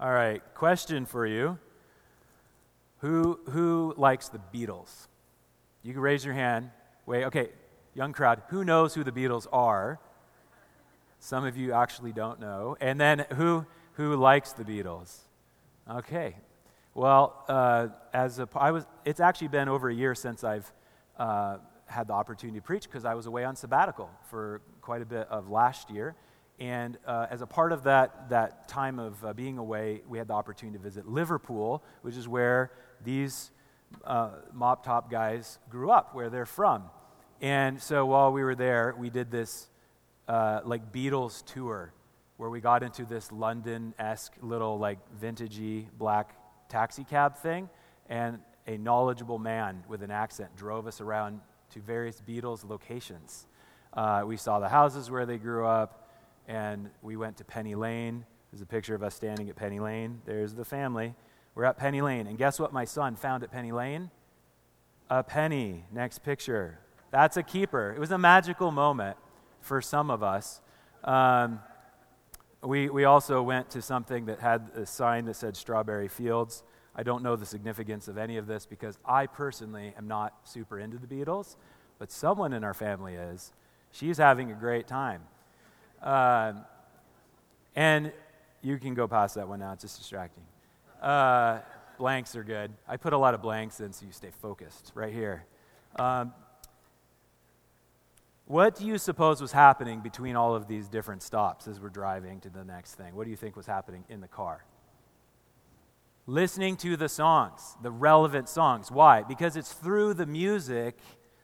All right, question for you. Who, who likes the Beatles? You can raise your hand. Wait, okay, young crowd. Who knows who the Beatles are? Some of you actually don't know. And then who, who likes the Beatles? Okay. Well, uh, as a, I was, it's actually been over a year since I've uh, had the opportunity to preach because I was away on sabbatical for quite a bit of last year. And uh, as a part of that, that time of uh, being away, we had the opportunity to visit Liverpool, which is where these uh, mop top guys grew up, where they're from. And so while we were there, we did this uh, like Beatles tour where we got into this London esque little like vintagey black taxi cab thing. And a knowledgeable man with an accent drove us around to various Beatles locations. Uh, we saw the houses where they grew up, and we went to Penny Lane. There's a picture of us standing at Penny Lane. There's the family. We're at Penny Lane. And guess what my son found at Penny Lane? A penny. Next picture. That's a keeper. It was a magical moment for some of us. Um, we, we also went to something that had a sign that said Strawberry Fields. I don't know the significance of any of this because I personally am not super into the Beatles, but someone in our family is. She's having a great time. Uh, and you can go past that one now, it's just distracting. Uh, blanks are good. I put a lot of blanks in so you stay focused right here. Um, what do you suppose was happening between all of these different stops as we're driving to the next thing? What do you think was happening in the car? Listening to the songs, the relevant songs. Why? Because it's through the music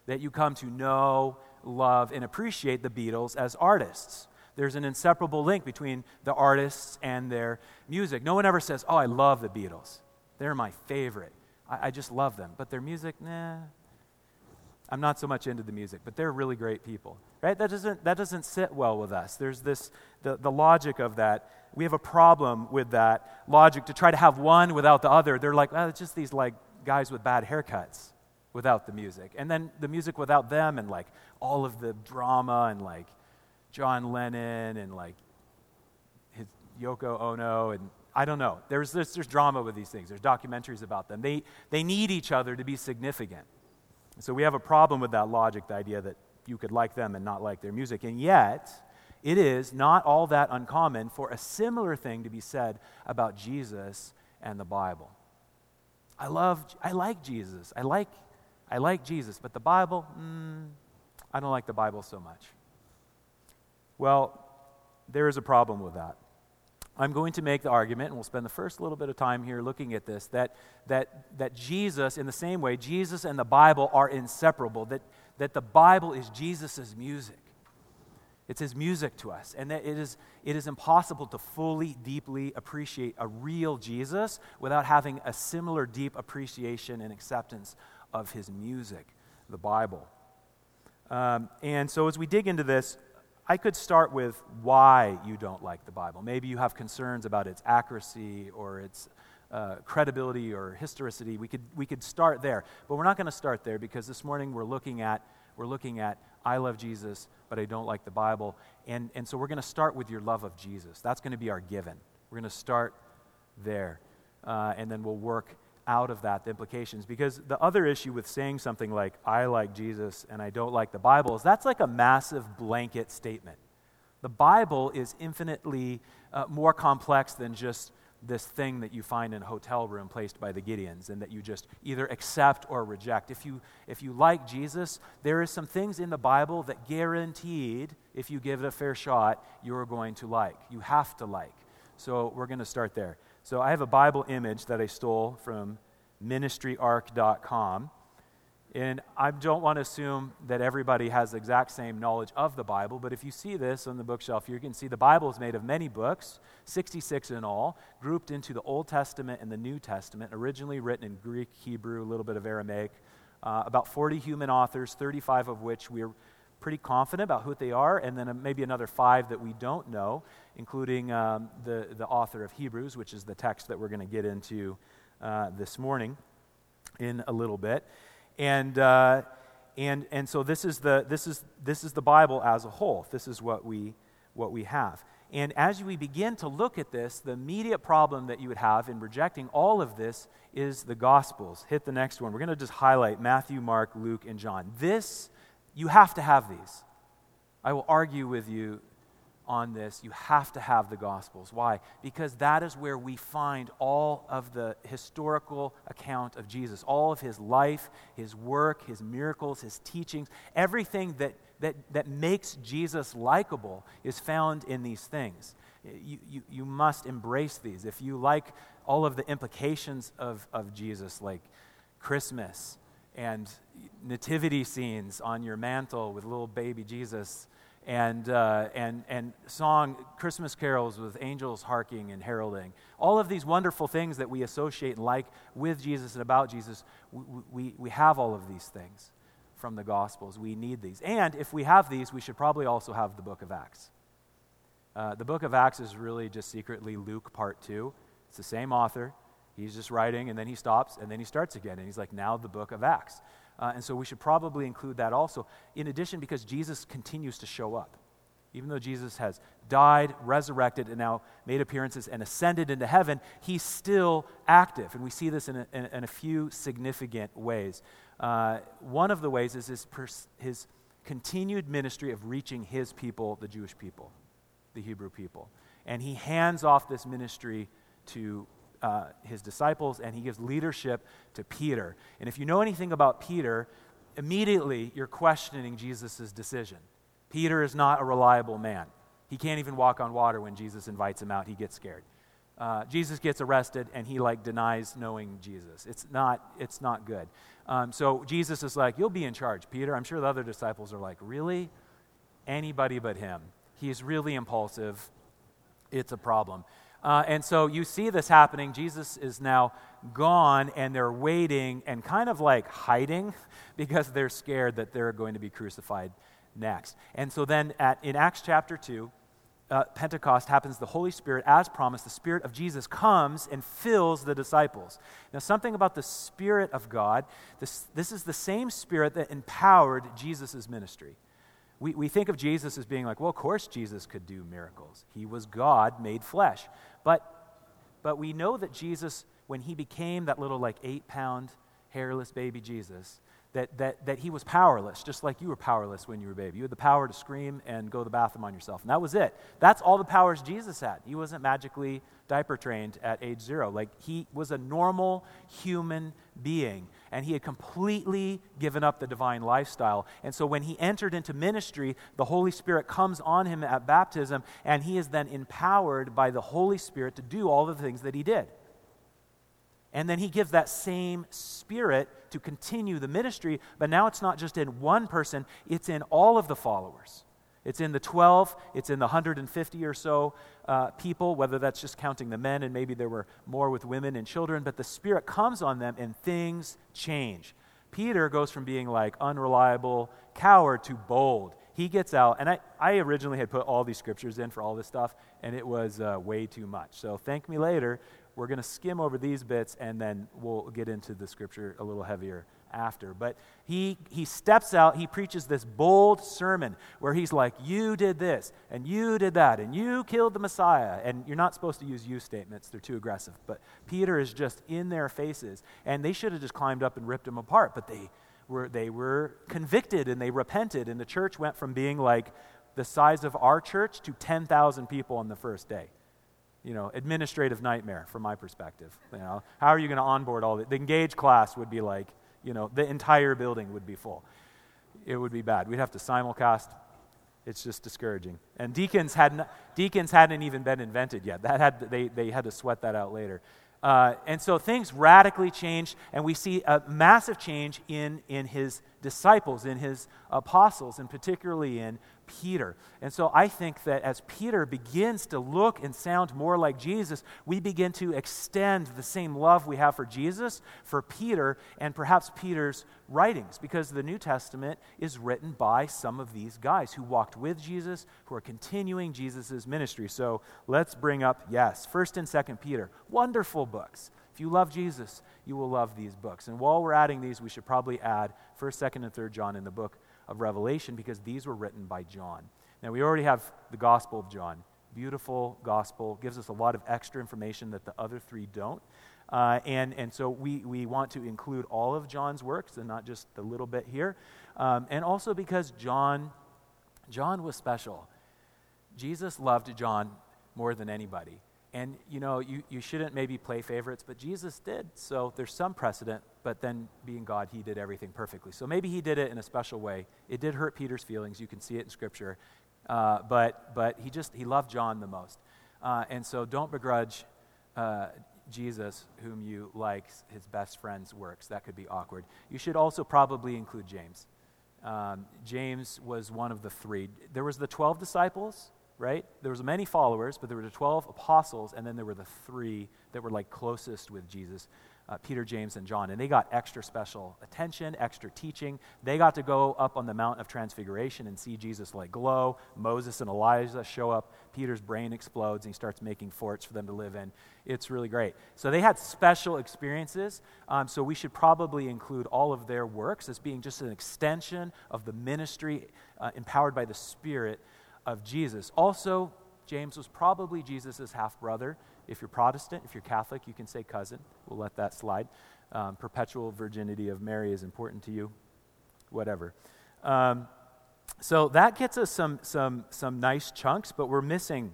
that you come to know, love, and appreciate the Beatles as artists. There's an inseparable link between the artists and their music. No one ever says, Oh, I love the Beatles. They're my favorite. I, I just love them. But their music, nah, I'm not so much into the music, but they're really great people. Right? That doesn't, that doesn't sit well with us. There's this, the, the logic of that. We have a problem with that logic to try to have one without the other. They're like, oh, it's just these like guys with bad haircuts without the music. And then the music without them and like all of the drama and like John Lennon and like his Yoko Ono and I don't know. There's, there's, there's drama with these things. There's documentaries about them. They, they need each other to be significant. So we have a problem with that logic, the idea that you could like them and not like their music. And yet, it is not all that uncommon for a similar thing to be said about Jesus and the Bible. I love, I like Jesus. I like, I like Jesus, but the Bible, mm, I don't like the Bible so much. Well, there is a problem with that. I'm going to make the argument, and we'll spend the first little bit of time here looking at this, that, that, that Jesus, in the same way, Jesus and the Bible are inseparable, that, that the Bible is Jesus' music. It's his music to us, and that it is, it is impossible to fully, deeply appreciate a real Jesus without having a similar deep appreciation and acceptance of his music, the Bible. Um, and so, as we dig into this, I could start with why you don't like the Bible. Maybe you have concerns about its accuracy or its uh, credibility or historicity. We could, we could start there. But we're not going to start there because this morning we're looking at, we're looking at I love Jesus, but I don't like the Bible. And, and so we're going to start with your love of Jesus. That's going to be our given. We're going to start there. Uh, and then we'll work out of that the implications. Because the other issue with saying something like, I like Jesus and I don't like the Bible, is that's like a massive blanket statement. The Bible is infinitely uh, more complex than just this thing that you find in a hotel room placed by the Gideons and that you just either accept or reject. If you, if you like Jesus, there is some things in the Bible that guaranteed, if you give it a fair shot, you are going to like. You have to like. So we're going to start there. So I have a Bible image that I stole from ministryark.com. And I don't want to assume that everybody has the exact same knowledge of the Bible, but if you see this on the bookshelf, you can see the Bible is made of many books, 66 in all, grouped into the Old Testament and the New Testament, originally written in Greek, Hebrew, a little bit of Aramaic. Uh, about 40 human authors, 35 of which we're pretty confident about who they are, and then maybe another five that we don't know, including um, the, the author of Hebrews, which is the text that we're going to get into uh, this morning in a little bit. And, uh, and, and so this is, the, this, is, this is the Bible as a whole. This is what we, what we have. And as we begin to look at this, the immediate problem that you would have in rejecting all of this is the Gospels. Hit the next one. We're going to just highlight Matthew, Mark, Luke, and John. This, you have to have these. I will argue with you on this, you have to have the Gospels. Why? Because that is where we find all of the historical account of Jesus, all of his life, his work, his miracles, his teachings, everything that, that, that makes Jesus likable is found in these things. You, you, you must embrace these. If you like all of the implications of, of Jesus, like Christmas and nativity scenes on your mantle with little baby Jesus and, uh, and, and song Christmas carols with angels harking and heralding. All of these wonderful things that we associate and like with Jesus and about Jesus, we, we, we have all of these things from the Gospels. We need these. And if we have these, we should probably also have the book of Acts. Uh, the book of Acts is really just secretly Luke part two. It's the same author. He's just writing, and then he stops, and then he starts again. And he's like, now the book of Acts. Uh, and so we should probably include that also. In addition, because Jesus continues to show up. Even though Jesus has died, resurrected, and now made appearances and ascended into heaven, he's still active. And we see this in a, in, in a few significant ways. Uh, one of the ways is his, pers- his continued ministry of reaching his people, the Jewish people, the Hebrew people. And he hands off this ministry to uh, his disciples and he gives leadership to Peter. And if you know anything about Peter, immediately you're questioning Jesus' decision. Peter is not a reliable man. He can't even walk on water when Jesus invites him out. He gets scared. Uh, Jesus gets arrested and he like denies knowing Jesus. It's not, it's not good. Um, so Jesus is like, You'll be in charge, Peter. I'm sure the other disciples are like, Really? Anybody but him. He's really impulsive. It's a problem. Uh, and so you see this happening. Jesus is now gone, and they're waiting and kind of like hiding because they're scared that they're going to be crucified next. And so then at, in Acts chapter 2, uh, Pentecost happens, the Holy Spirit, as promised, the Spirit of Jesus comes and fills the disciples. Now, something about the Spirit of God, this, this is the same Spirit that empowered Jesus' ministry. We, we think of Jesus as being like, well, of course Jesus could do miracles. He was God made flesh. But, but we know that Jesus, when he became that little like eight pound hairless baby Jesus, that, that, that he was powerless, just like you were powerless when you were a baby. You had the power to scream and go to the bathroom on yourself. And that was it. That's all the powers Jesus had. He wasn't magically diaper trained at age zero. Like, he was a normal human being, and he had completely given up the divine lifestyle. And so, when he entered into ministry, the Holy Spirit comes on him at baptism, and he is then empowered by the Holy Spirit to do all the things that he did. And then he gives that same spirit to continue the ministry, but now it's not just in one person, it's in all of the followers. It's in the 12, it's in the 150 or so uh, people, whether that's just counting the men and maybe there were more with women and children, but the Spirit comes on them and things change. Peter goes from being like unreliable coward to bold. He gets out, and I, I originally had put all these scriptures in for all this stuff, and it was uh, way too much. So thank me later. We're going to skim over these bits, and then we'll get into the scripture a little heavier after. But he, he steps out, he preaches this bold sermon where he's like, You did this, and you did that, and you killed the Messiah. And you're not supposed to use you statements, they're too aggressive. But Peter is just in their faces, and they should have just climbed up and ripped him apart, but they were, they were convicted and they repented, and the church went from being like the size of our church to 10,000 people on the first day you know, administrative nightmare from my perspective. You know, how are you going to onboard all that? The engaged class would be like you know, the entire building would be full. It would be bad. We'd have to simulcast. It's just discouraging. And deacons hadn't, deacons hadn't even been invented yet. That had, they, they had to sweat that out later. Uh, and so things radically changed, and we see a massive change in, in his disciples, in his apostles, and particularly in Peter. And so I think that as Peter begins to look and sound more like Jesus, we begin to extend the same love we have for Jesus, for Peter, and perhaps Peter's writings, because the New Testament is written by some of these guys who walked with Jesus, who are continuing Jesus' ministry. So let's bring up, yes, 1st and 2nd Peter. Wonderful books. If you love Jesus, you will love these books. And while we're adding these, we should probably add 1st, 2nd, and 3rd John in the book of Revelation because these were written by John. Now, we already have the Gospel of John. Beautiful gospel, gives us a lot of extra information that the other three don't. Uh, and, and so we, we want to include all of John's works and not just the little bit here. Um, and also because John, John was special. Jesus loved John more than anybody. And you know, you, you shouldn't maybe play favorites, but Jesus did. So there's some precedent, but then being God, he did everything perfectly. So maybe he did it in a special way. It did hurt Peter's feelings. You can see it in Scripture. Uh, but, but he just, he loved John the most. Uh, and so don't begrudge uh, Jesus, whom you like, his best friend's works. That could be awkward. You should also probably include James. Um, James was one of the three. There was the 12 disciples, right? There was many followers, but there were the 12 apostles, and then there were the three that were like closest with Jesus uh, Peter, James, and John. And they got extra special attention, extra teaching. They got to go up on the Mount of Transfiguration and see Jesus like glow. Moses and Elijah show up. Peter's brain explodes and he starts making forts for them to live in. It's really great. So they had special experiences. Um, so we should probably include all of their works as being just an extension of the ministry uh, empowered by the Spirit of Jesus. Also, James was probably Jesus' half brother. If you're Protestant, if you're Catholic, you can say cousin. We'll let that slide. Um, perpetual virginity of Mary is important to you. Whatever. Um, so that gets us some, some, some nice chunks, but we're missing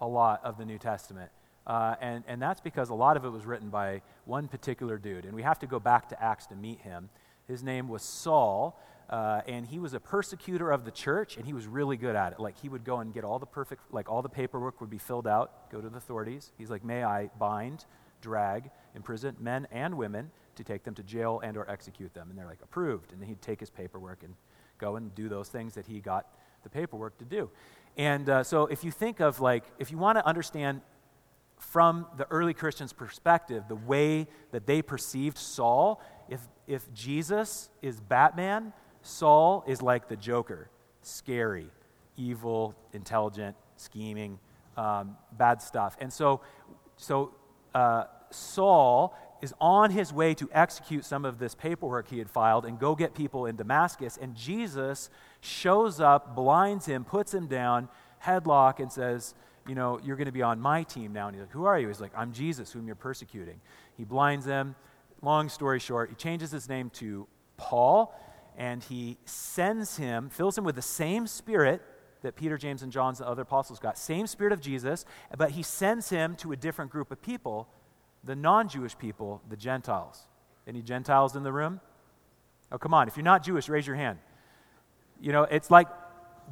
a lot of the New Testament. Uh, and, and that's because a lot of it was written by one particular dude. And we have to go back to Acts to meet him. His name was Saul. Uh, and he was a persecutor of the church, and he was really good at it. Like he would go and get all the perfect, like all the paperwork would be filled out, go to the authorities. He's like, "May I bind, drag, imprison men and women to take them to jail and or execute them?" And they're like, "Approved." And then he'd take his paperwork and go and do those things that he got the paperwork to do. And uh, so, if you think of like, if you want to understand from the early Christians' perspective, the way that they perceived Saul, if if Jesus is Batman Saul is like the Joker scary, evil, intelligent, scheming, um, bad stuff. And so, so uh, Saul is on his way to execute some of this paperwork he had filed and go get people in Damascus. And Jesus shows up, blinds him, puts him down, headlock, and says, You know, you're going to be on my team now. And he's like, Who are you? He's like, I'm Jesus, whom you're persecuting. He blinds him. Long story short, he changes his name to Paul and he sends him, fills him with the same spirit that Peter, James, and John's the other apostles got, same spirit of Jesus, but he sends him to a different group of people, the non Jewish people, the Gentiles. Any Gentiles in the room? Oh, come on. If you're not Jewish, raise your hand. You know, it's like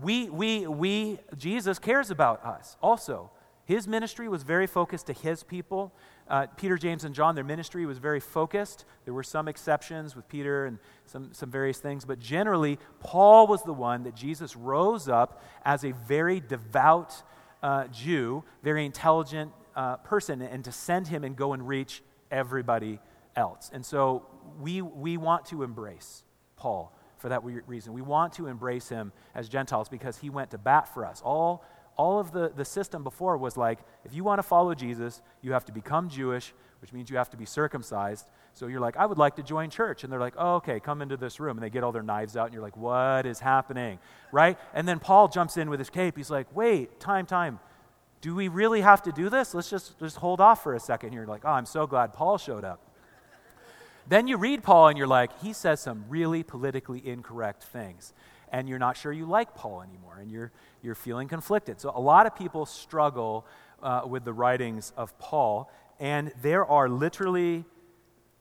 we, we, we, Jesus cares about us also. His ministry was very focused to his people. Uh, Peter, James, and John, their ministry was very focused. There were some exceptions with Peter and some, some various things, but generally, Paul was the one that Jesus rose up as a very devout uh, Jew, very intelligent uh, person, and to send him and go and reach everybody else. And so we, we want to embrace Paul for that reason. We want to embrace him as Gentiles because he went to bat for us. All all of the, the system before was like if you want to follow Jesus, you have to become Jewish, which means you have to be circumcised. So you're like, I would like to join church. And they're like, oh, okay, come into this room. And they get all their knives out, and you're like, what is happening? Right? And then Paul jumps in with his cape. He's like, wait, time, time. Do we really have to do this? Let's just, just hold off for a second here. You're like, oh, I'm so glad Paul showed up. then you read Paul, and you're like, he says some really politically incorrect things and you're not sure you like Paul anymore, and you're, you're feeling conflicted. So, a lot of people struggle uh, with the writings of Paul, and there are literally,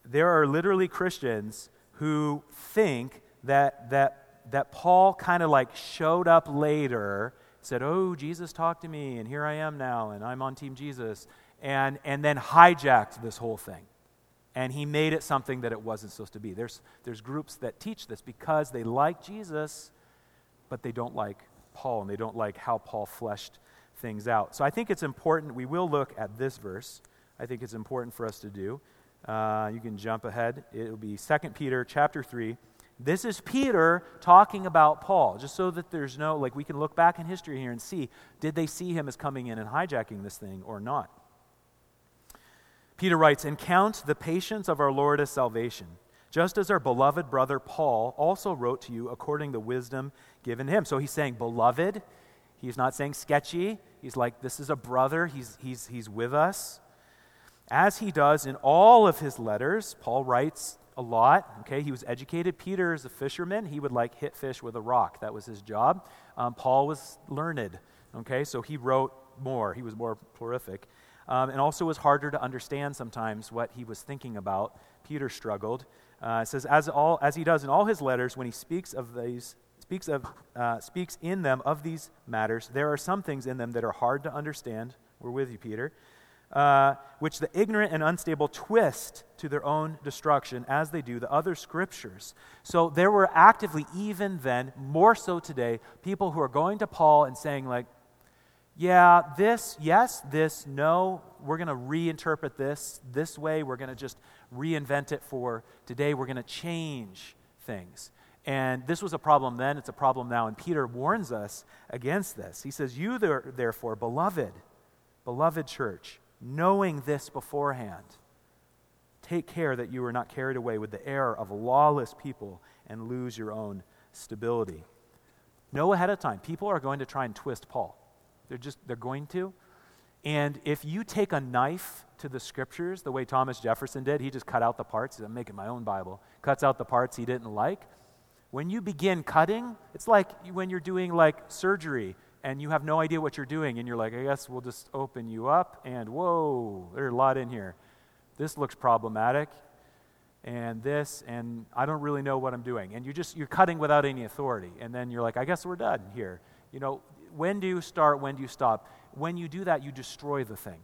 there are literally Christians who think that, that, that Paul kind of like showed up later, said, Oh, Jesus talked to me, and here I am now, and I'm on Team Jesus, and, and then hijacked this whole thing and he made it something that it wasn't supposed to be. There's, there's groups that teach this because they like Jesus, but they don't like Paul and they don't like how Paul fleshed things out. So I think it's important. We will look at this verse. I think it's important for us to do. Uh, you can jump ahead. It will be 2 Peter chapter 3. This is Peter talking about Paul, just so that there's no, like, we can look back in history here and see did they see him as coming in and hijacking this thing or not? Peter writes, And count the patience of our Lord as salvation just as our beloved brother Paul also wrote to you according to wisdom given him. So he's saying, Beloved, He's not saying sketchy. He's like, this is a brother. He's, he's, he's with us. As he does in all of his letters, Paul writes a lot. Okay, he was educated. Peter is a fisherman. He would like hit fish with a rock. That was his job. Um, Paul was learned. Okay, so he wrote more. He was more prolific. Um, and also was harder to understand sometimes what he was thinking about. Peter struggled. Uh, it says, as, all, as he does in all his letters, when he speaks of these, speaks, of, uh, speaks in them of these matters, there are some things in them that are hard to understand. We're with you, Peter uh, which the ignorant and unstable twist to their own destruction, as they do the other scriptures. So there were actively, even then, more so today, people who are going to Paul and saying, like, yeah, this, yes, this, no, we're going to reinterpret this this way. We're going to just reinvent it for today. We're going to change things. And this was a problem then, it's a problem now. And Peter warns us against this. He says, You, therefore, beloved, beloved church, knowing this beforehand. Take care that you are not carried away with the error of lawless people and lose your own stability. Know ahead of time. People are going to try and twist Paul. They're just, they're going to. And if you take a knife to the scriptures, the way Thomas Jefferson did, he just cut out the parts. I'm making my own Bible. Cuts out the parts he didn't like. When you begin cutting, it's like when you're doing like surgery and you have no idea what you're doing, and you're like, I guess we'll just open you up, and whoa, there's a lot in here. This looks problematic, and this, and I don't really know what I'm doing. And you just, you're cutting without any authority, and then you're like, I guess we're done here. You know, when do you start, when do you stop? When you do that, you destroy the thing.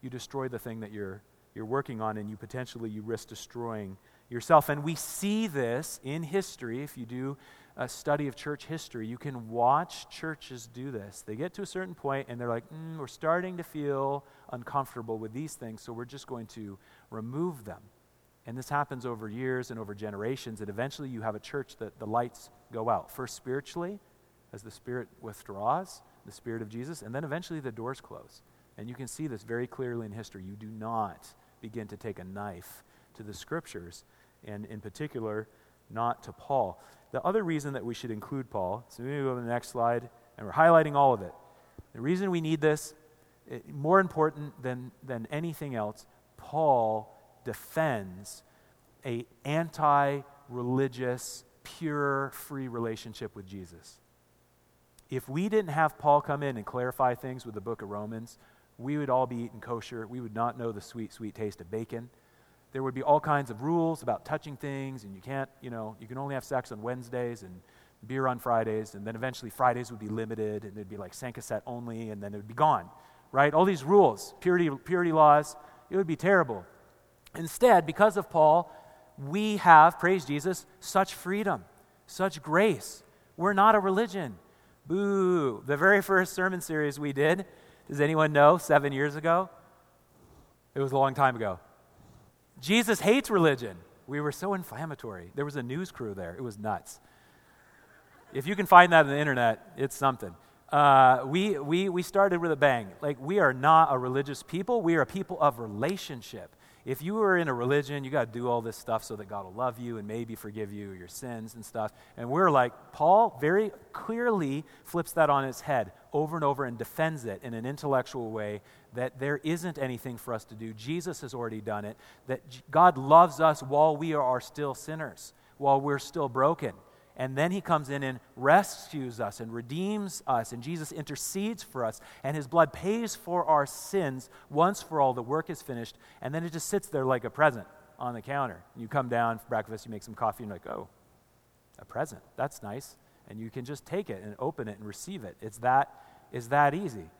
You destroy the thing that you're, you're working on, and you potentially, you risk destroying yourself. And we see this in history, if you do a study of church history, you can watch churches do this. They get to a certain point and they're like, mm, we're starting to feel uncomfortable with these things, so we're just going to remove them. And this happens over years and over generations, and eventually you have a church that the lights go out. First, spiritually, as the Spirit withdraws, the Spirit of Jesus, and then eventually the doors close. And you can see this very clearly in history. You do not begin to take a knife to the scriptures, and in particular, not to Paul. The other reason that we should include Paul, so we go to the next slide, and we're highlighting all of it. The reason we need this, it, eh, more important than, than anything else, Paul defends a anti-religious, pure, free relationship with Jesus. If we didn't have Paul come in and clarify things with the book of Romans, we would all be eating kosher. We would not know the sweet, sweet taste of bacon there would be all kinds of rules about touching things, and you can't, you know, you can only have sex on Wednesdays and beer on Fridays, and then eventually Fridays would be limited, and it'd be like Sankaset only, and then it would be gone, right? All these rules, purity, purity laws, it would be terrible. Instead, because of Paul, we have, praise Jesus, such freedom, such grace. We're not a religion. Boo. The very first sermon series we did, does anyone know, seven years ago? It was a long time ago. Jesus hates religion. We were so inflammatory. There was a news crew there. It was nuts. If you can find that on the internet, it's something. Uh, we, we, we started with a bang. Like, we are not a religious people, we are a people of relationship. If you are in a religion, you got to do all this stuff so that God will love you and maybe forgive you your sins and stuff. And we're like, Paul very clearly flips that on its head over and over and defends it in an intellectual way that there isn't anything for us to do. Jesus has already done it, that God loves us while we are still sinners, while we're still broken. And then he comes in and rescues us and redeems us. And Jesus intercedes for us. And his blood pays for our sins once for all. The work is finished. And then it just sits there like a present on the counter. You come down for breakfast, you make some coffee, and you're like, oh, a present. That's nice. And you can just take it and open it and receive it. It's that, it's that easy.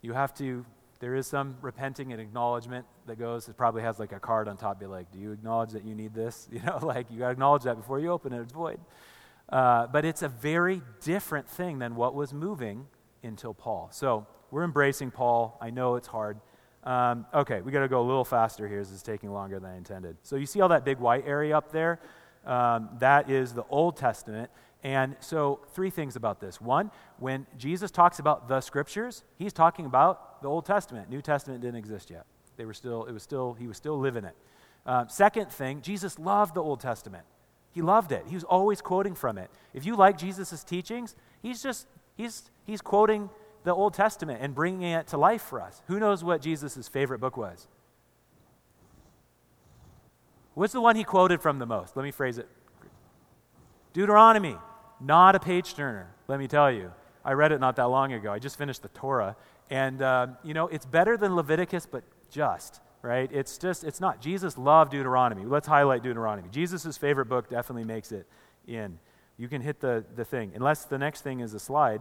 You have to there is some repenting and acknowledgement that goes. It probably has like a card on top, be like, "Do you acknowledge that you need this?" You know, like you got to acknowledge that before you open it. It's void. Uh, but it's a very different thing than what was moving until Paul. So we're embracing Paul. I know it's hard. Um, okay, we got to go a little faster here. This is taking longer than I intended. So you see all that big white area up there? Um, that is the Old Testament. And so, three things about this. One, when Jesus talks about the scriptures, he's talking about the Old Testament. New Testament didn't exist yet. They were still, it was still, he was still living it. Um, second thing, Jesus loved the Old Testament. He loved it. He was always quoting from it. If you like Jesus' teachings, he's just He's, he's quoting the Old Testament and bringing it to life for us. Who knows what Jesus' favorite book was? What's the one he quoted from the most? Let me phrase it. Deuteronomy, not a page turner, let me tell you. I read it not that long ago. I just finished the Torah. And, uh, you know, it's better than Leviticus, but just, right? It's just, it's not. Jesus loved Deuteronomy. Let's highlight Deuteronomy. Jesus' favorite book definitely makes it in. You can hit the, the thing. Unless the next thing is a slide,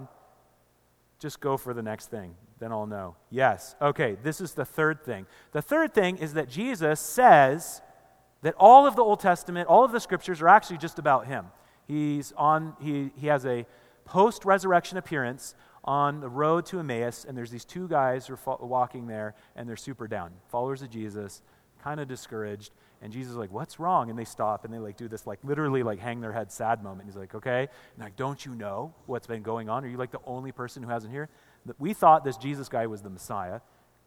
just go for the next thing. Then I'll know. Yes. Okay, this is the third thing. The third thing is that Jesus says that all of the Old Testament, all of the scriptures are actually just about him. He's on, he, he has a post resurrection appearance on the road to Emmaus, and there's these two guys who are fo- walking there, and they're super down. Followers of Jesus, kind of discouraged. And Jesus is like, What's wrong? And they stop and they like do this, like literally like hang their head sad moment. He's like, Okay. And like, don't you know what's been going on? Are you like the only person who hasn't here? We thought this Jesus guy was the Messiah.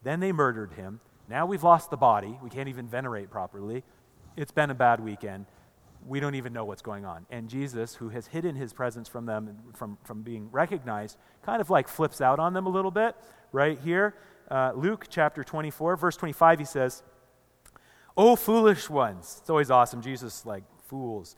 Then they murdered him. Now we've lost the body. We can't even venerate properly. It's been a bad weekend we don't even know what's going on. And Jesus, who has hidden his presence from them, from, from being recognized, kind of like flips out on them a little bit right here. Uh, Luke chapter 24, verse 25, he says, O foolish ones. It's always awesome. Jesus, like, fools.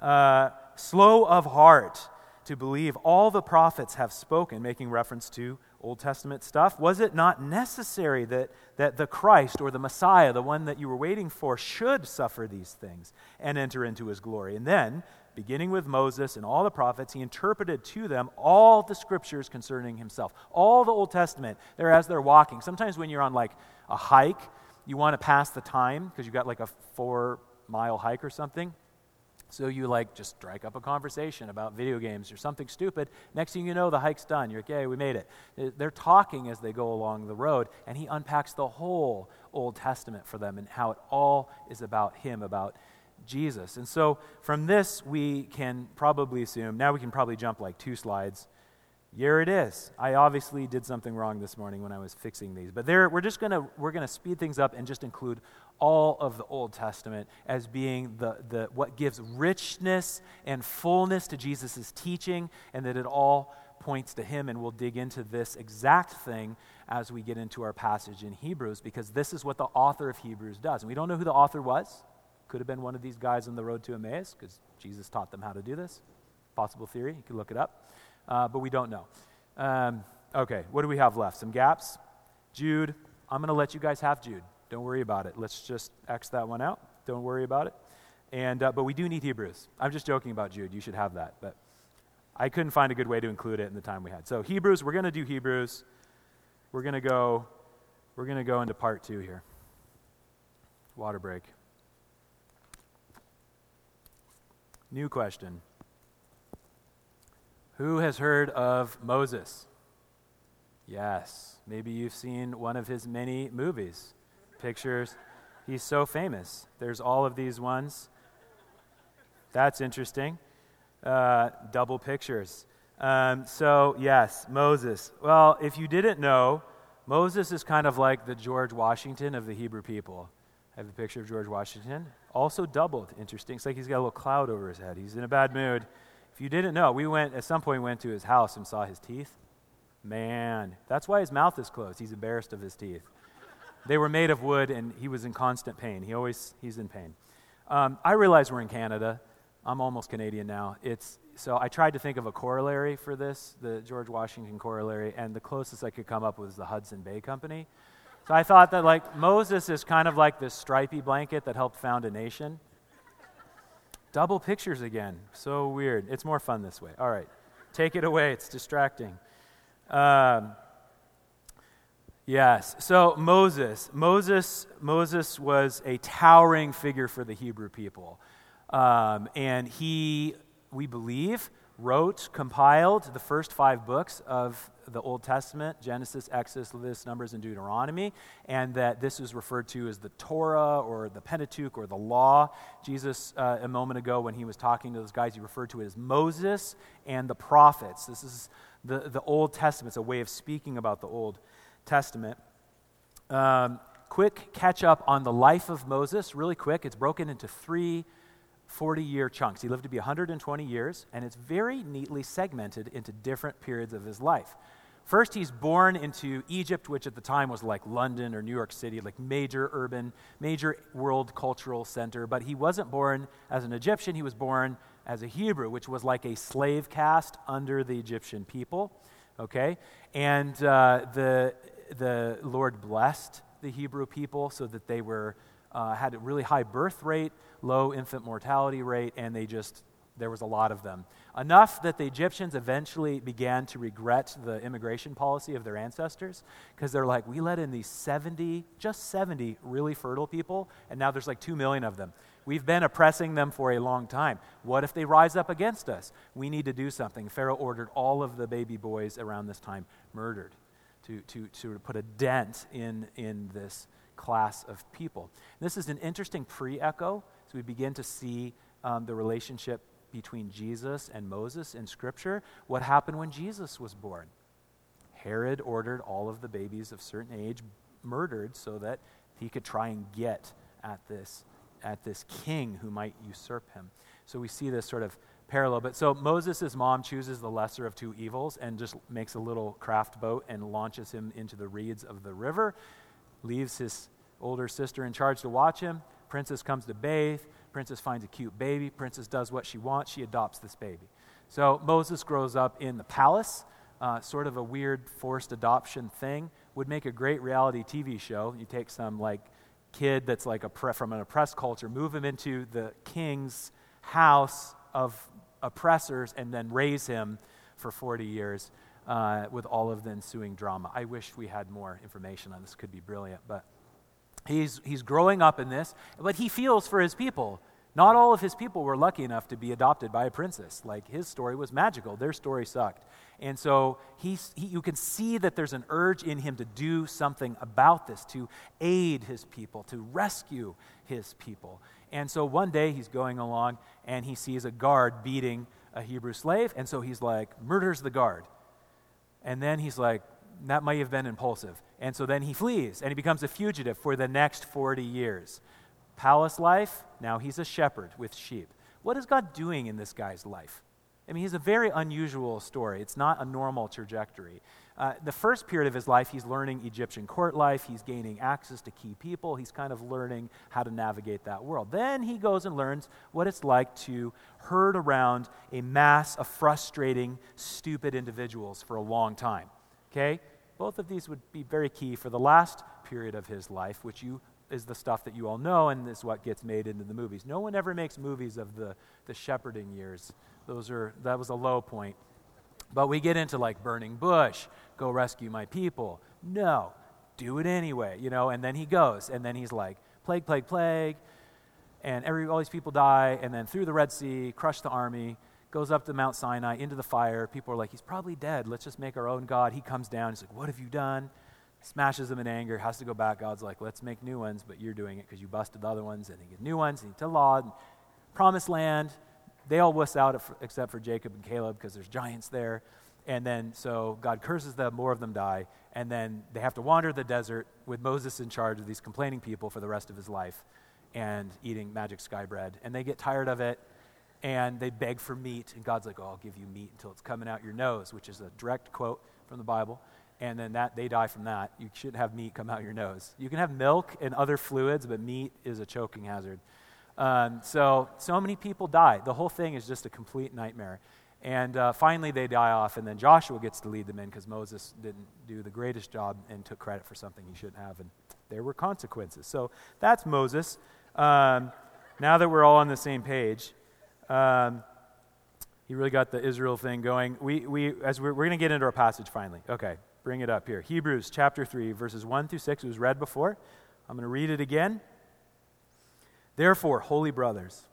Uh, slow of heart to believe all the prophets have spoken, making reference to Old Testament stuff? Was it not necessary that, that the Christ or the Messiah, the one that you were waiting for, should suffer these things and enter into his glory? And then, beginning with Moses and all the prophets, he interpreted to them all the scriptures concerning himself, all the Old Testament. There as they're walking. Sometimes when you're on like a hike, you want to pass the time because you've got like a four mile hike or something. So you like just strike up a conversation about video games or something stupid. Next thing you know, the hike's done. You're okay, we made it. They're talking as they go along the road, and he unpacks the whole Old Testament for them and how it all is about him, about Jesus. And so from this, we can probably assume, now we can probably jump like two slides here it is. I obviously did something wrong this morning when I was fixing these. But there, we're just to we're to speed things up and just include all of the Old Testament as being the, the, what gives richness and fullness to Jesus' teaching, and that it all points to him. And we'll dig into this exact thing as we get into our passage in Hebrews, because this is what the author of Hebrews does. And we don't know who the author was. Could have been one of these guys on the road to Emmaus, because Jesus taught them how to do this. Possible theory. You can look it up uh, but we don't know. Um, okay, what do we have left? Some gaps? Jude. I'm going to let you guys have Jude. Don't worry about it. Let's just X that one out. Don't worry about it. And, uh, but we do need Hebrews. I'm just joking about Jude. You should have that. But I couldn't find a good way to include it in the time we had. So Hebrews, we're going to do Hebrews. We're going to go we're going to go into part 2 here. Water break. New question. Who has heard of Moses? Yes, maybe you've seen one of his many movies, pictures. He's so famous. There's all of these ones. That's interesting. Uh, double pictures. Um, so, yes, Moses. Well, if you didn't know, Moses is kind of like the George Washington of the Hebrew people. I have a picture of George Washington. Also doubled. Interesting. It's like he's got a little cloud over his head. He's in a bad mood. If you didn't know, we went at some point went to his house and saw his teeth. Man, that's why his mouth is closed. He's embarrassed of his teeth. They were made of wood, and he was in constant pain. He always he's in pain. Um, I realize we're in Canada. I'm almost Canadian now. It's so I tried to think of a corollary for this, the George Washington corollary, and the closest I could come up with was the Hudson Bay Company. So I thought that like Moses is kind of like this stripy blanket that helped found a nation. Double pictures again. So weird. It's more fun this way. All right. Take it away. It's distracting. Um, yes. So Moses. Moses. Moses was a towering figure for the Hebrew people. Um, and he, we believe, wrote, compiled the first five books of the Old Testament Genesis, Exodus, Leviticus, Numbers, and Deuteronomy, and that this is referred to as the Torah or the Pentateuch or the Law. Jesus, uh, a moment ago, when he was talking to those guys, he referred to it as Moses and the prophets. This is the, the Old Testament, it's a way of speaking about the Old Testament. Um, quick catch up on the life of Moses, really quick. It's broken into three 40 year chunks. He lived to be 120 years, and it's very neatly segmented into different periods of his life. First, he's born into Egypt, which at the time was like London or New York City, like major urban, major world cultural center. But he wasn't born as an Egyptian, he was born as a Hebrew, which was like a slave caste under the Egyptian people. Okay? And uh, the, the Lord blessed the Hebrew people so that they were, uh, had a really high birth rate, low infant mortality rate, and they just, there was a lot of them. Enough that the Egyptians eventually began to regret the immigration policy of their ancestors because they're like, we let in these 70, just 70 really fertile people, and now there's like 2 million of them. We've been oppressing them for a long time. What if they rise up against us? We need to do something. Pharaoh ordered all of the baby boys around this time murdered to, to, to put a dent in, in this class of people. This is an interesting pre echo So we begin to see um, the relationship between Jesus and Moses in Scripture. What happened when Jesus was born? Herod ordered all of the babies of certain age murdered so that he could try and get at this at this king who might usurp him. So we see this sort of parallel. But so Moses' mom chooses the lesser of two evils and just makes a little craft boat and launches him into the reeds of the river, leaves his older sister in charge to watch him. Princess comes to bathe. Princess finds a cute baby. Princess does what she wants. She adopts this baby. So Moses grows up in the palace, uh, sort of a weird forced adoption thing. Would make a great reality TV show. You take some like kid that's like a pre- from an oppressed culture, move him into the king's house of oppressors, and then raise him for 40 years uh, with all of the ensuing drama. I wish we had more information on this. Could be brilliant, but he's he's growing up in this, but he feels for his people. Not all of his people were lucky enough to be adopted by a princess. Like his story was magical, their story sucked. And so he, you can see that there's an urge in him to do something about this, to aid his people, to rescue his people. And so one day he's going along and he sees a guard beating a Hebrew slave. And so he's like, murders the guard. And then he's like, that might have been impulsive. And so then he flees and he becomes a fugitive for the next 40 years. Palace life, now he's a shepherd with sheep. What is God doing in this guy's life? I mean, he's a very unusual story. It's not a normal trajectory. Uh, the first period of his life, he's learning Egyptian court life. He's gaining access to key people. He's kind of learning how to navigate that world. Then he goes and learns what it's like to herd around a mass of frustrating, stupid individuals for a long time. Okay? Both of these would be very key for the last period of his life, which you is the stuff that you all know and is what gets made into the movies. No one ever makes movies of the, the shepherding years those are, that was a low point. But we get into like burning bush, go rescue my people. No, do it anyway, you know. And then he goes, and then he's like, plague, plague, plague, and every all these people die. And then through the Red Sea, crush the army, goes up to Mount Sinai into the fire. People are like, he's probably dead. Let's just make our own God. He comes down. He's like, what have you done? Smashes them in anger. Has to go back. God's like, let's make new ones, but you're doing it because you busted the other ones. And he gets new ones. And he to law, promised land they all wuss out except for Jacob and Caleb because there's giants there. And then, so God curses them, more of them die. And then they have to wander the desert with Moses in charge of these complaining people for the rest of his life and eating magic sky bread. And they get tired of it and they beg for meat. And God's like, oh, I'll give you meat until it's coming out your nose, which is a direct quote from the Bible. And then that they die from that. You shouldn't have meat come out your nose. You can have milk and other fluids, but meat is a choking hazard. Um, so, so many people die. The whole thing is just a complete nightmare. And uh, finally, they die off, and then Joshua gets to lead them in because Moses didn't do the greatest job and took credit for something he shouldn't have, and there were consequences. So that's Moses. Um, now that we're all on the same page, um, he really got the Israel thing going. We, we, as we're, we're going to get into our passage finally. Okay, bring it up here. Hebrews chapter 3, verses 1 through 6. It was read before. I'm going to read it again. Therefore, holy brothers,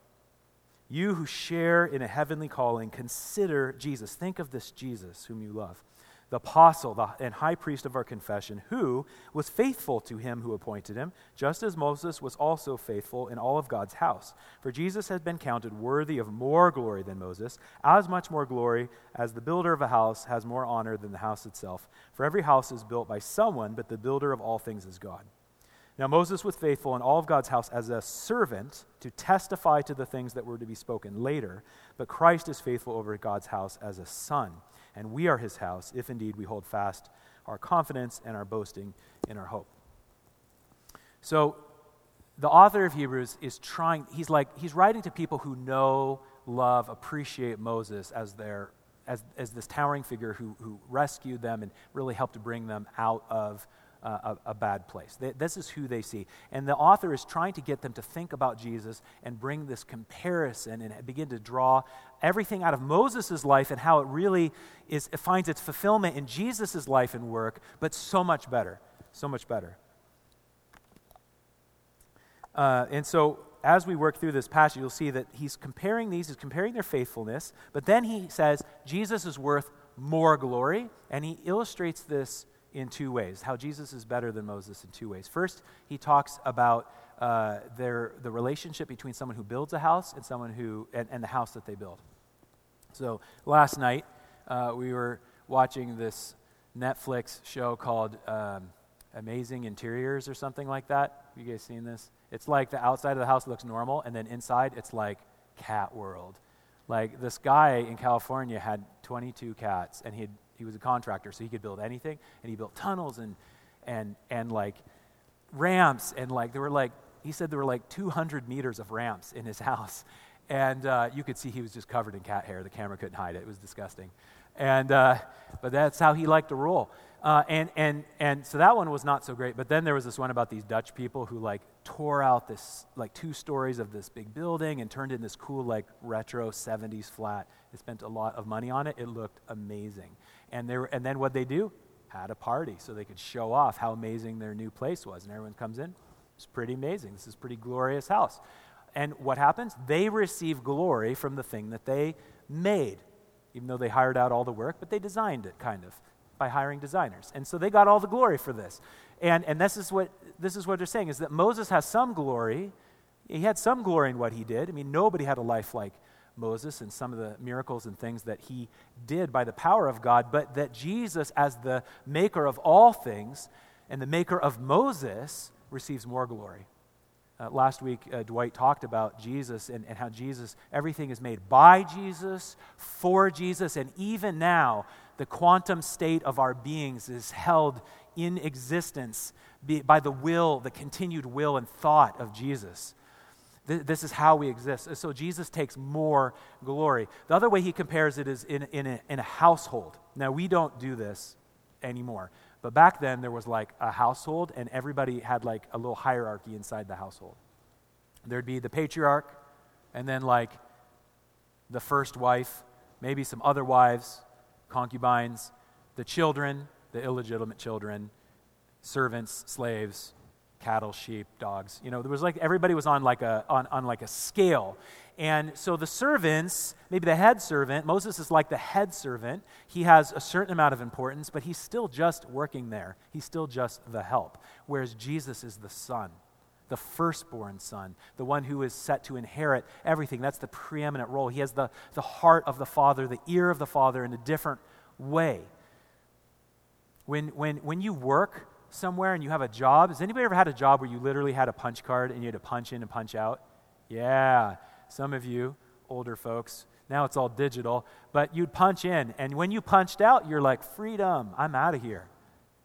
you who share in a heavenly calling, consider Jesus. Think of this Jesus whom you love, the apostle the, and high priest of our confession, who was faithful to him who appointed him, just as Moses was also faithful in all of God's house. For Jesus has been counted worthy of more glory than Moses, as much more glory as the builder of a house has more honor than the house itself. For every house is built by someone, but the builder of all things is God. Now, Moses was faithful in all of God's house as a servant to testify to the things that were to be spoken later, but Christ is faithful over God's house as a son. And we are his house, if indeed we hold fast our confidence and our boasting in our hope. So, the author of Hebrews is trying, he's like, he's writing to people who know, love, appreciate Moses as their, as, as this towering figure who, who rescued them and really helped to bring them out of uh, a, a, bad place. They, this is who they see. And the author is trying to get them to think about Jesus and bring this comparison and begin to draw everything out of Moses' life and how it really is, it finds its fulfillment in Jesus' life and work, but so much better. So much better. Uh, and so, as we work through this passage, you'll see that he's comparing these, he's comparing their faithfulness, but then he says Jesus is worth more glory, and he illustrates this in two ways how Jesus is better than Moses in two ways. First, he talks about uh, their, the relationship between someone who builds a house and someone who, and, and the house that they build. So, last night, uh, we were watching this Netflix show called um, Amazing Interiors or something like that. You guys seen this? It's like the outside of the house looks normal, and then inside it's like cat world. Like this guy in California had 22 cats, and he he was a contractor, so he could build anything, and he built tunnels and and and like ramps, and like there were like he said there were like 200 meters of ramps in his house, and uh, you could see he was just covered in cat hair. The camera couldn't hide it; it was disgusting. And uh, but that's how he liked to roll. Uh, and, and, and so that one was not so great. But then there was this one about these Dutch people who like tore out this, like two stories of this big building and turned in this cool, like retro 70s flat. They spent a lot of money on it. It looked amazing. And, they were, and then what they do? Had a party so they could show off how amazing their new place was. And everyone comes in. It's pretty amazing. This is pretty glorious house. And what happens? They receive glory from the thing that they made, even though they hired out all the work, but they designed it kind of by hiring designers. And so they got all the glory for this. And, and this, is what, this is what they're saying is that Moses has some glory. He had some glory in what he did. I mean, nobody had a life like Moses and some of the miracles and things that he did by the power of God, but that Jesus, as the maker of all things and the maker of Moses, receives more glory. Uh, last week, uh, Dwight talked about Jesus and, and how Jesus, everything is made by Jesus, for Jesus, and even now, the quantum state of our beings is held in existence by the will, the continued will and thought of Jesus. This is how we exist. So Jesus takes more glory. The other way he compares it is in, in, a, in a household. Now, we don't do this anymore. But back then, there was like a household, and everybody had like a little hierarchy inside the household. There'd be the patriarch, and then like the first wife, maybe some other wives, concubines, the children, the illegitimate children, servants, slaves, cattle, sheep, dogs. You know, there was like everybody was on like a on, on like a scale. And so the servants, maybe the head servant, Moses is like the head servant. He has a certain amount of importance, but he's still just working there. He's still just the help. Whereas Jesus is the son, the firstborn son, the one who is set to inherit everything. That's the preeminent role. He has the, the heart of the Father, the ear of the Father in a different way. When, when, when you work somewhere and you have a job, has anybody ever had a job where you literally had a punch card and you had to punch in and punch out? Yeah, some of you, older folks, now it's all digital, but you'd punch in, and when you punched out, you're like, freedom, I'm out of here.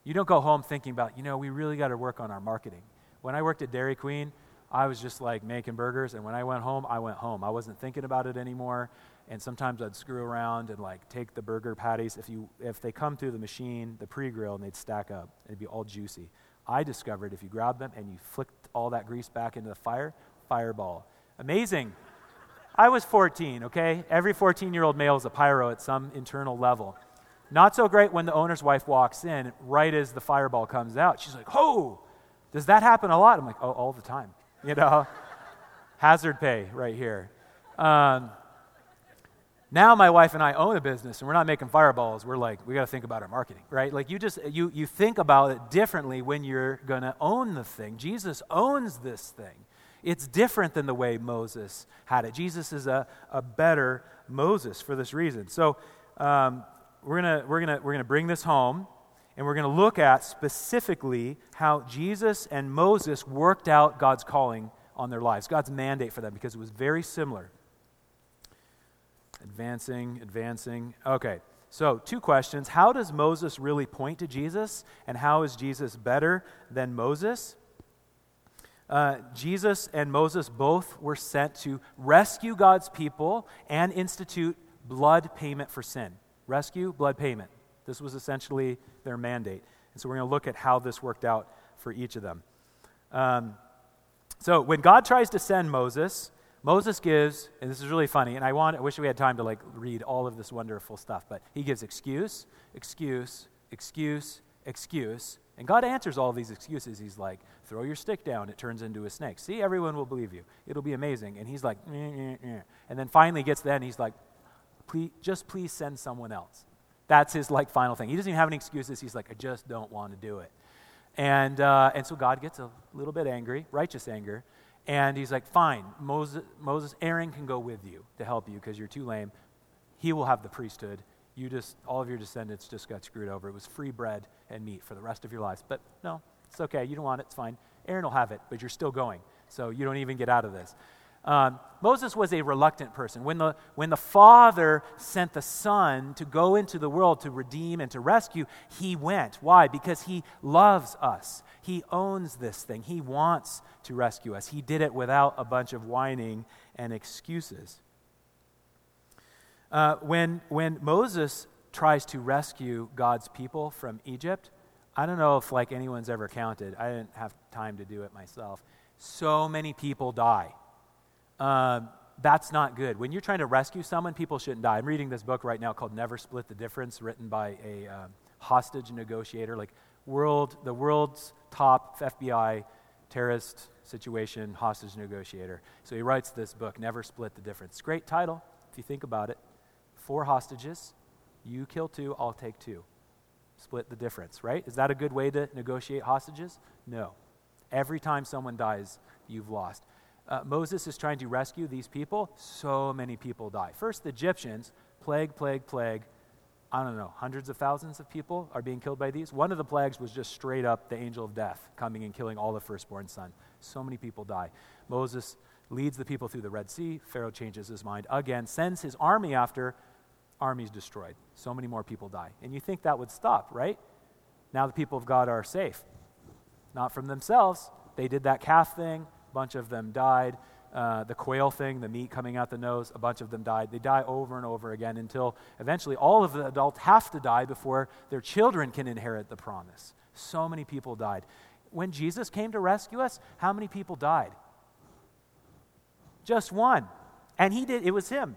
You don't go home thinking about, you know, we really got to work on our marketing. When I worked at Dairy Queen, I was just like making burgers, and when I went home, I went home. I wasn't thinking about it anymore. And sometimes I'd screw around and like take the burger patties. If you if they come through the machine, the pre-grill, and they'd stack up, it'd be all juicy. I discovered if you grab them and you flicked all that grease back into the fire, fireball. Amazing. I was 14, okay? Every 14 year old male is a pyro at some internal level. Not so great when the owner's wife walks in right as the fireball comes out. She's like, Ho! Does that happen a lot? I'm like, Oh, all the time. You know? Hazard pay right here. Um, now my wife and I own a business and we're not making fireballs. We're like, we got to think about our marketing, right? Like you just, you, you think about it differently when you're going to own the thing. Jesus owns this thing. It's different than the way Moses had it. Jesus is a, a better Moses for this reason. So um, we're to we're gonna, we're gonna bring this home. And we're to look at specifically how Jesus and Moses worked out God's calling on their lives, God's mandate for them, because it was very similar. Advancing, advancing. Okay, so two questions. How does Moses really point to Jesus, and how is Jesus better than Moses? Uh, Jesus and Moses both were sent to rescue God's people and institute blood payment for sin. Rescue, blood payment. This was essentially their mandate. And so we're going to look at how this worked out for each of them. Um, so when God tries to send Moses, Moses gives, and this is really funny, and I want, I wish we had time to like read all of this wonderful stuff, but he gives excuse, excuse, excuse, excuse, and God answers all these excuses. He's like, throw your stick down, it turns into a snake. See, everyone will believe you. It'll be amazing. And he's like, and then finally gets then he's like, please, just please send someone else. That's his like final thing. He doesn't even have any excuses. He's like, I just don't want to do it. And, uh, and so God gets a little bit angry, righteous anger, and he's like, fine, Moses, Moses Aaron can go with you to help you because you're too lame. He will have the priesthood. You just, all of your descendants just got screwed over. It was free bread and meat for the rest of your lives. But no, it's okay. You don't want it. It's fine. Aaron will have it, but you're still going. So you don't even get out of this. Um, Moses was a reluctant person. When the, when the Father sent the Son to go into the world to redeem and to rescue, he went. Why? Because he loves us. He owns this thing. He wants to rescue us. He did it without a bunch of whining and excuses. Uh, when, when Moses tries to rescue God's people from Egypt, I don't know if like anyone's ever counted. I didn't have time to do it myself. So many people die um, that's not good. When you're trying to rescue someone, people shouldn't die. I'm reading this book right now called Never Split the Difference, written by a um, hostage negotiator, like world, the world's top FBI terrorist situation hostage negotiator. So he writes this book, Never Split the Difference. Great title, if you think about it. Four hostages, you kill two, I'll take two. Split the difference, right? Is that a good way to negotiate hostages? No. Every time someone dies, you've lost uh, Moses is trying to rescue these people, so many people die. First, the Egyptians, plague, plague, plague. I don't know, hundreds of thousands of people are being killed by these. One of the plagues was just straight up the angel of death coming and killing all the firstborn son. So many people die. Moses leads the people through the Red Sea. Pharaoh changes his mind again, sends his army after, armies destroyed. So many more people die. And you think that would stop, right? Now the people of God are safe. Not from themselves. They did that calf thing bunch of them died. Uh, the quail thing, the meat coming out the nose, a bunch of them died. They die over and over again until eventually all of the adults have to die before their children can inherit the promise. So many people died. When Jesus came to rescue us, how many people died? Just one. And he did, it was him.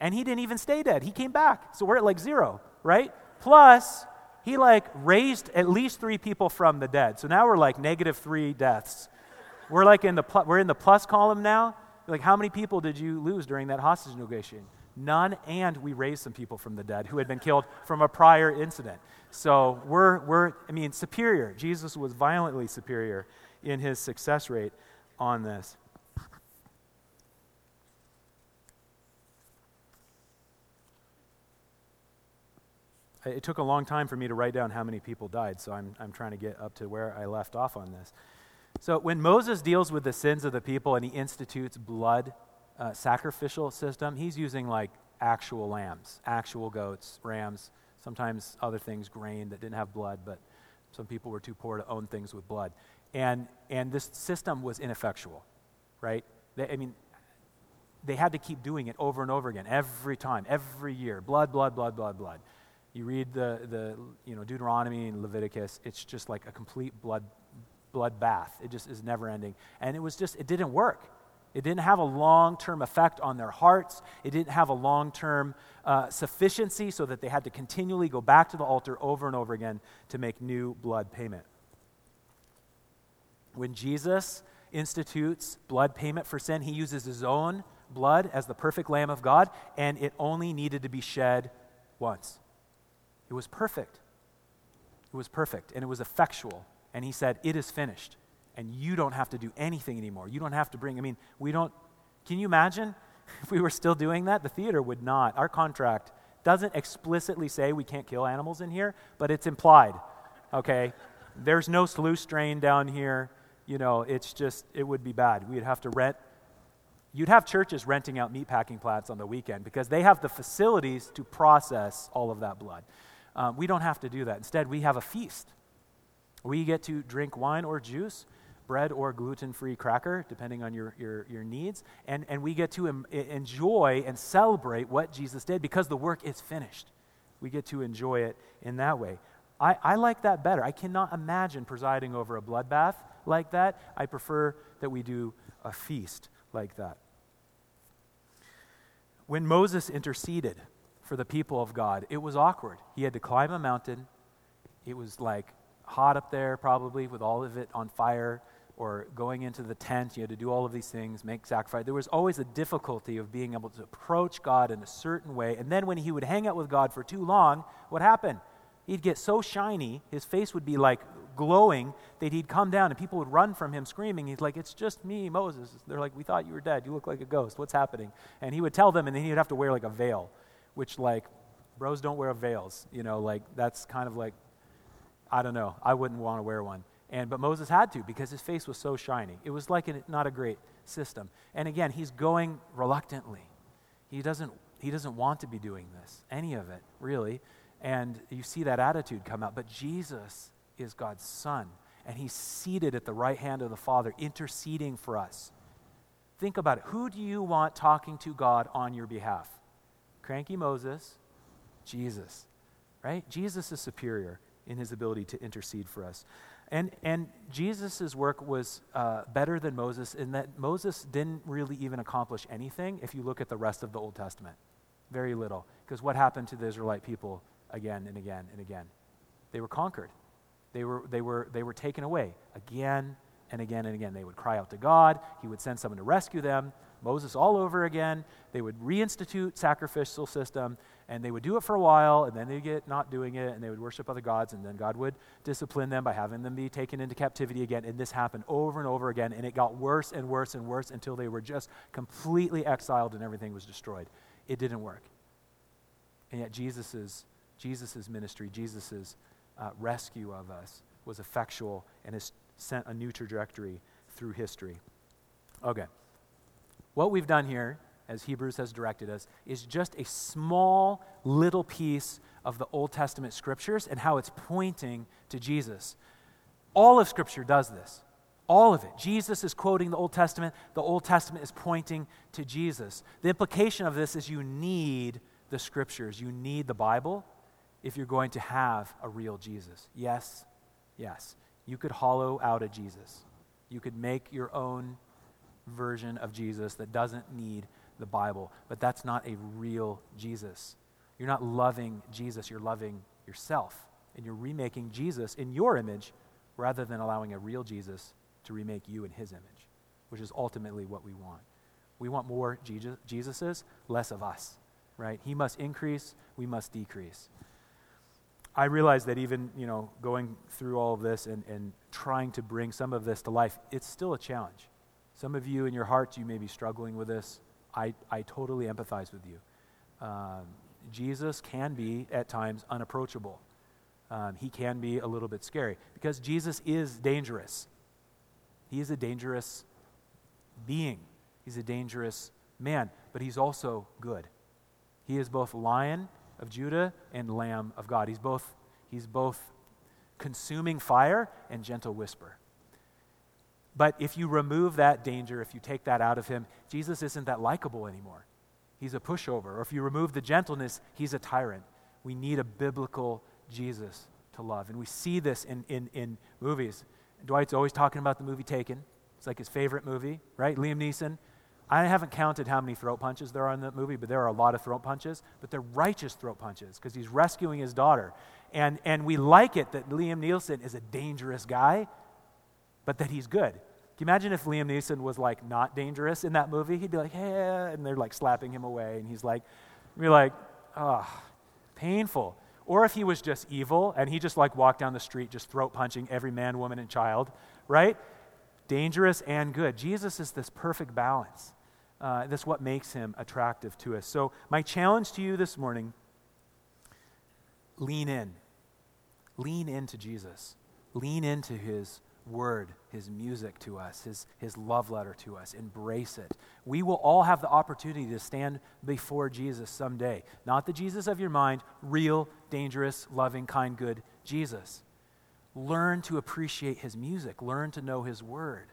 And he didn't even stay dead. He came back. So we're at like zero, right? Plus, he like raised at least three people from the dead. So now we're like negative three deaths we're like in the pl- we're in the plus column now. Like, how many people did you lose during that hostage negotiation? None, and we raised some people from the dead who had been killed from a prior incident. So we're, we're I mean, superior. Jesus was violently superior in his success rate on this. It took a long time for me to write down how many people died, so I'm, I'm trying to get up to where I left off on this. So when Moses deals with the sins of the people and he institutes blood uh, sacrificial system, he's using like actual lambs, actual goats, rams, sometimes other things, grain that didn't have blood, but some people were too poor to own things with blood. And, and this system was ineffectual, right? They, I mean, they had to keep doing it over and over again, every time, every year. Blood, blood, blood, blood, blood. You read the, the you know, Deuteronomy and Leviticus, it's just like a complete blood bloodbath. It just is never ending. And it was just, it didn't work. It didn't have a long term effect on their hearts. It didn't have a long term uh, sufficiency so that they had to continually go back to the altar over and over again to make new blood payment. When Jesus institutes blood payment for sin, he uses his own blood as the perfect Lamb of God, and it only needed to be shed once. It was perfect. It was perfect, and it was effectual and he said, It is finished. And you don't have to do anything anymore. You don't have to bring, I mean, we don't, can you imagine if we were still doing that? The theater would not. Our contract doesn't explicitly say we can't kill animals in here, but it's implied. okay? There's no sluice drain down here. You know, it's just, it would be bad. We'd have to rent. You'd have churches renting out meatpacking plants on the weekend because they have the facilities to process all of that blood. Um, we don't have to do that. Instead, we have a feast. We get to drink wine or juice, bread or gluten free cracker, depending on your, your, your needs, and, and we get to em- enjoy and celebrate what Jesus did because the work is finished. We get to enjoy it in that way. I, I like that better. I cannot imagine presiding over a bloodbath like that. I prefer that we do a feast like that. When Moses interceded for the people of God, it was awkward. He had to climb a mountain. It was like hot up there, probably, with all of it on fire, or going into the tent. You had to do all of these things, make sacrifice. There was always a difficulty of being able to approach God in a certain way. And then when he would hang out with God for too long, what happened? He'd get so shiny, his face would be like glowing, that he'd come down and people would run from him screaming. He's like, It's just me, Moses. They're like, We thought you were dead. You look like a ghost. What's happening? And he would tell them, and then he'd have to wear like a veil, which, like, bros don't wear veils. You know, like, that's kind of like I don't know. I wouldn't want to wear one. And, but Moses had to because his face was so shiny. It was like a, not a great system. And again, he's going reluctantly. He doesn't, he doesn't want to be doing this, any of it, really. And you see that attitude come out. But Jesus is God's Son, and he's seated at the right hand of the Father, interceding for us. Think about it. Who do you want talking to God on your behalf? Cranky Moses, Jesus, right? Jesus is superior in his ability to intercede for us. And, and Jesus' work was uh, better than Moses in that Moses didn't really even accomplish anything if you look at the rest of the Old Testament. Very little. Because what happened to the Israelite people again and again and again? They were conquered, they were, they were, they were taken away again and again and again. They would cry out to God, He would send someone to rescue them. Moses all over again. They would reinstitute sacrificial system, and they would do it for a while, and then they'd get not doing it, and they would worship other gods, and then God would discipline them by having them be taken into captivity again. And this happened over and over again, and it got worse and worse and worse until they were just completely exiled and everything was destroyed. It didn't work. And yet, Jesus' Jesus's ministry, Jesus' uh, rescue of us was effectual and has sent a new trajectory through history. Okay. What we've done here as Hebrews has directed us, is just a small little piece of the Old Testament scriptures and how it's pointing to Jesus. All of Scripture does this. All of it. Jesus is quoting the Old Testament, the Old Testament is pointing to Jesus. The implication of this is you need the Scriptures, you need the Bible if you're going to have a real Jesus. Yes, yes. You could hollow out a Jesus, you could make your own version of Jesus that doesn't need the Bible, but that's not a real Jesus. You're not loving Jesus, you're loving yourself. And you're remaking Jesus in your image rather than allowing a real Jesus to remake you in his image, which is ultimately what we want. We want more Jesus, Jesuses, less of us, right? He must increase, we must decrease. I realize that even, you know, going through all of this and, and trying to bring some of this to life, it's still a challenge. Some of you in your hearts, you may be struggling with this. I, I totally empathize with you. Um, Jesus can be, at times, unapproachable. Um, he can be a little bit scary because Jesus is dangerous. He is a dangerous being, he's a dangerous man, but he's also good. He is both lion of Judah and lamb of God. He's both, he's both consuming fire and gentle whisper. But if you remove that danger, if you take that out of him, Jesus isn't that likable anymore. He's a pushover. Or if you remove the gentleness, he's a tyrant. We need a biblical Jesus to love. And we see this in, in, in movies. Dwight's always talking about the movie Taken. It's like his favorite movie, right? Liam Neeson. I haven't counted how many throat punches there are in that movie, but there are a lot of throat punches. But they're righteous throat punches because he's rescuing his daughter. And, and we like it that Liam Neeson is a dangerous guy but that he's good. You imagine if Liam Neeson was like not dangerous in that movie? He'd be like, hey, and they're like slapping him away, and he's like, you're like, ah, oh, painful. Or if he was just evil and he just like walked down the street just throat punching every man, woman, and child, right? Dangerous and good. Jesus is this perfect balance. Uh, that's what makes him attractive to us. So, my challenge to you this morning lean in. lean into Jesus, lean into his word, his music to us, his, his love letter to us. Embrace it. We will all have the opportunity to stand before Jesus someday. Not the Jesus of your mind, real, dangerous, loving, kind, good Jesus. Learn to appreciate his music, learn to know his word.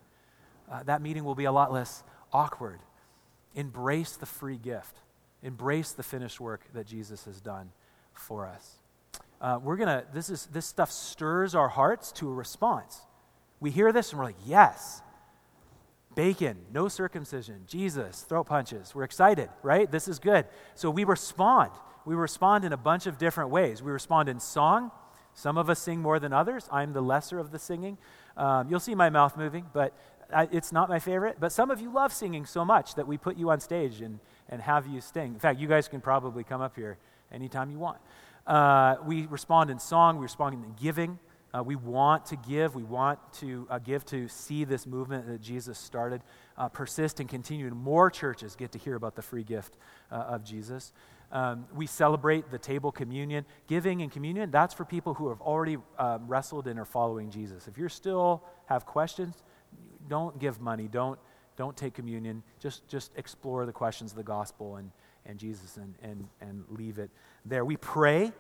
Uh, that meeting will be a lot less awkward. Embrace the free gift, embrace the finished work that Jesus has done for us. Uh, we're gonna this is this stuff stirs our hearts to a response we hear this and we're like, yes. Bacon, no circumcision, Jesus, throat punches. We're excited, right? This is good. So we respond. We respond in a bunch of different ways. We respond in song. Some of us sing more than others. I'm the lesser of the singing. Um, you'll see my mouth moving, but I, it's not my favorite. But some of you love singing so much that we put you on stage and, and have you sing. In fact, you guys can probably come up here anytime you want. Uh, we respond in song, we respond in giving. Uh, we want to give. We want to uh, give to see this movement that Jesus started uh, persist and continue. And more churches get to hear about the free gift uh, of Jesus. Um, we celebrate the table communion. Giving and communion, that's for people who have already um, wrestled and are following Jesus. If you still have questions, don't give money. Don't, don't take communion. Just, just explore the questions of the gospel and, and Jesus and, and, and leave it there. We pray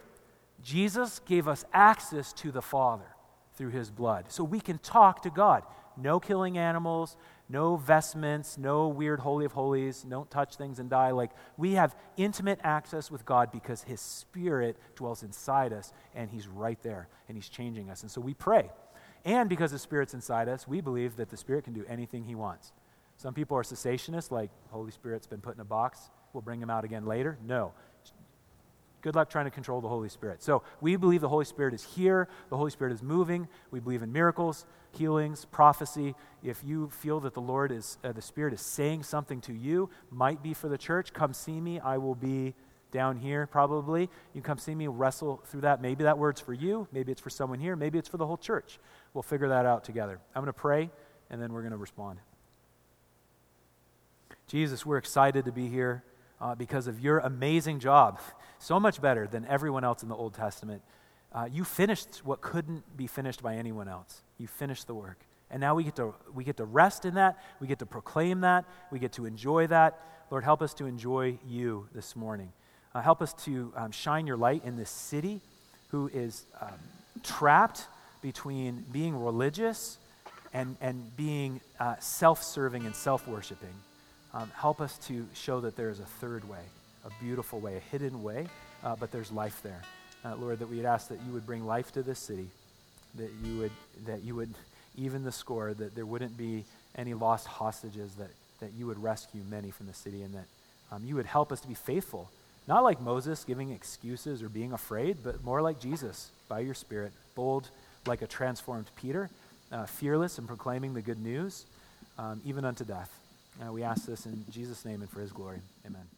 Jesus gave us access to the Father through his blood. So we can talk to God. No killing animals, no vestments, no weird Holy of Holies, don't touch things and die. Like we have intimate access with God because his Spirit dwells inside us and he's right there and he's changing us. And so we pray. And because the Spirit's inside us, we believe that the Spirit can do anything he wants. Some people are cessationists, like Holy Spirit's been put in a box, we'll bring him out again later. No. Good luck trying to control the Holy Spirit. So we believe the Holy Spirit is here, the Holy Spirit is moving. We believe in miracles, healings, prophecy. If you feel that the Lord is, uh, the Spirit is saying something to you, might be for the church, come see me. I will be down here probably. You come see me, wrestle through that. Maybe that word's for you, maybe it's for someone here, maybe it's for the whole church. We'll figure that out together. I'm going to pray, and then we're going to respond. Jesus, we're excited to be here uh, because of your amazing job, so much better than everyone else in the Old Testament. Uh, you finished what couldn't be finished by anyone else. You finished the work. And now we get, to, we get to rest in that. We get to proclaim that. We get to enjoy that. Lord, help us to enjoy you this morning. Uh, help us to um, shine your light in this city who is um, trapped between being religious and, and being uh, self serving and self worshiping. Um, help us to show that there is a third way, a beautiful way, a hidden way, uh, but there's life there. Uh, Lord, that we'd ask that you would bring life to this city, that you would, that you would even the score, that there wouldn't be any lost hostages, that, that you would rescue many from the city, and that um, you would help us to be faithful. Not like Moses giving excuses or being afraid, but more like Jesus by your Spirit, bold like a transformed Peter, uh, fearless in proclaiming the good news, um, even unto death. Uh, we ask this in Jesus' name and for his glory. Amen.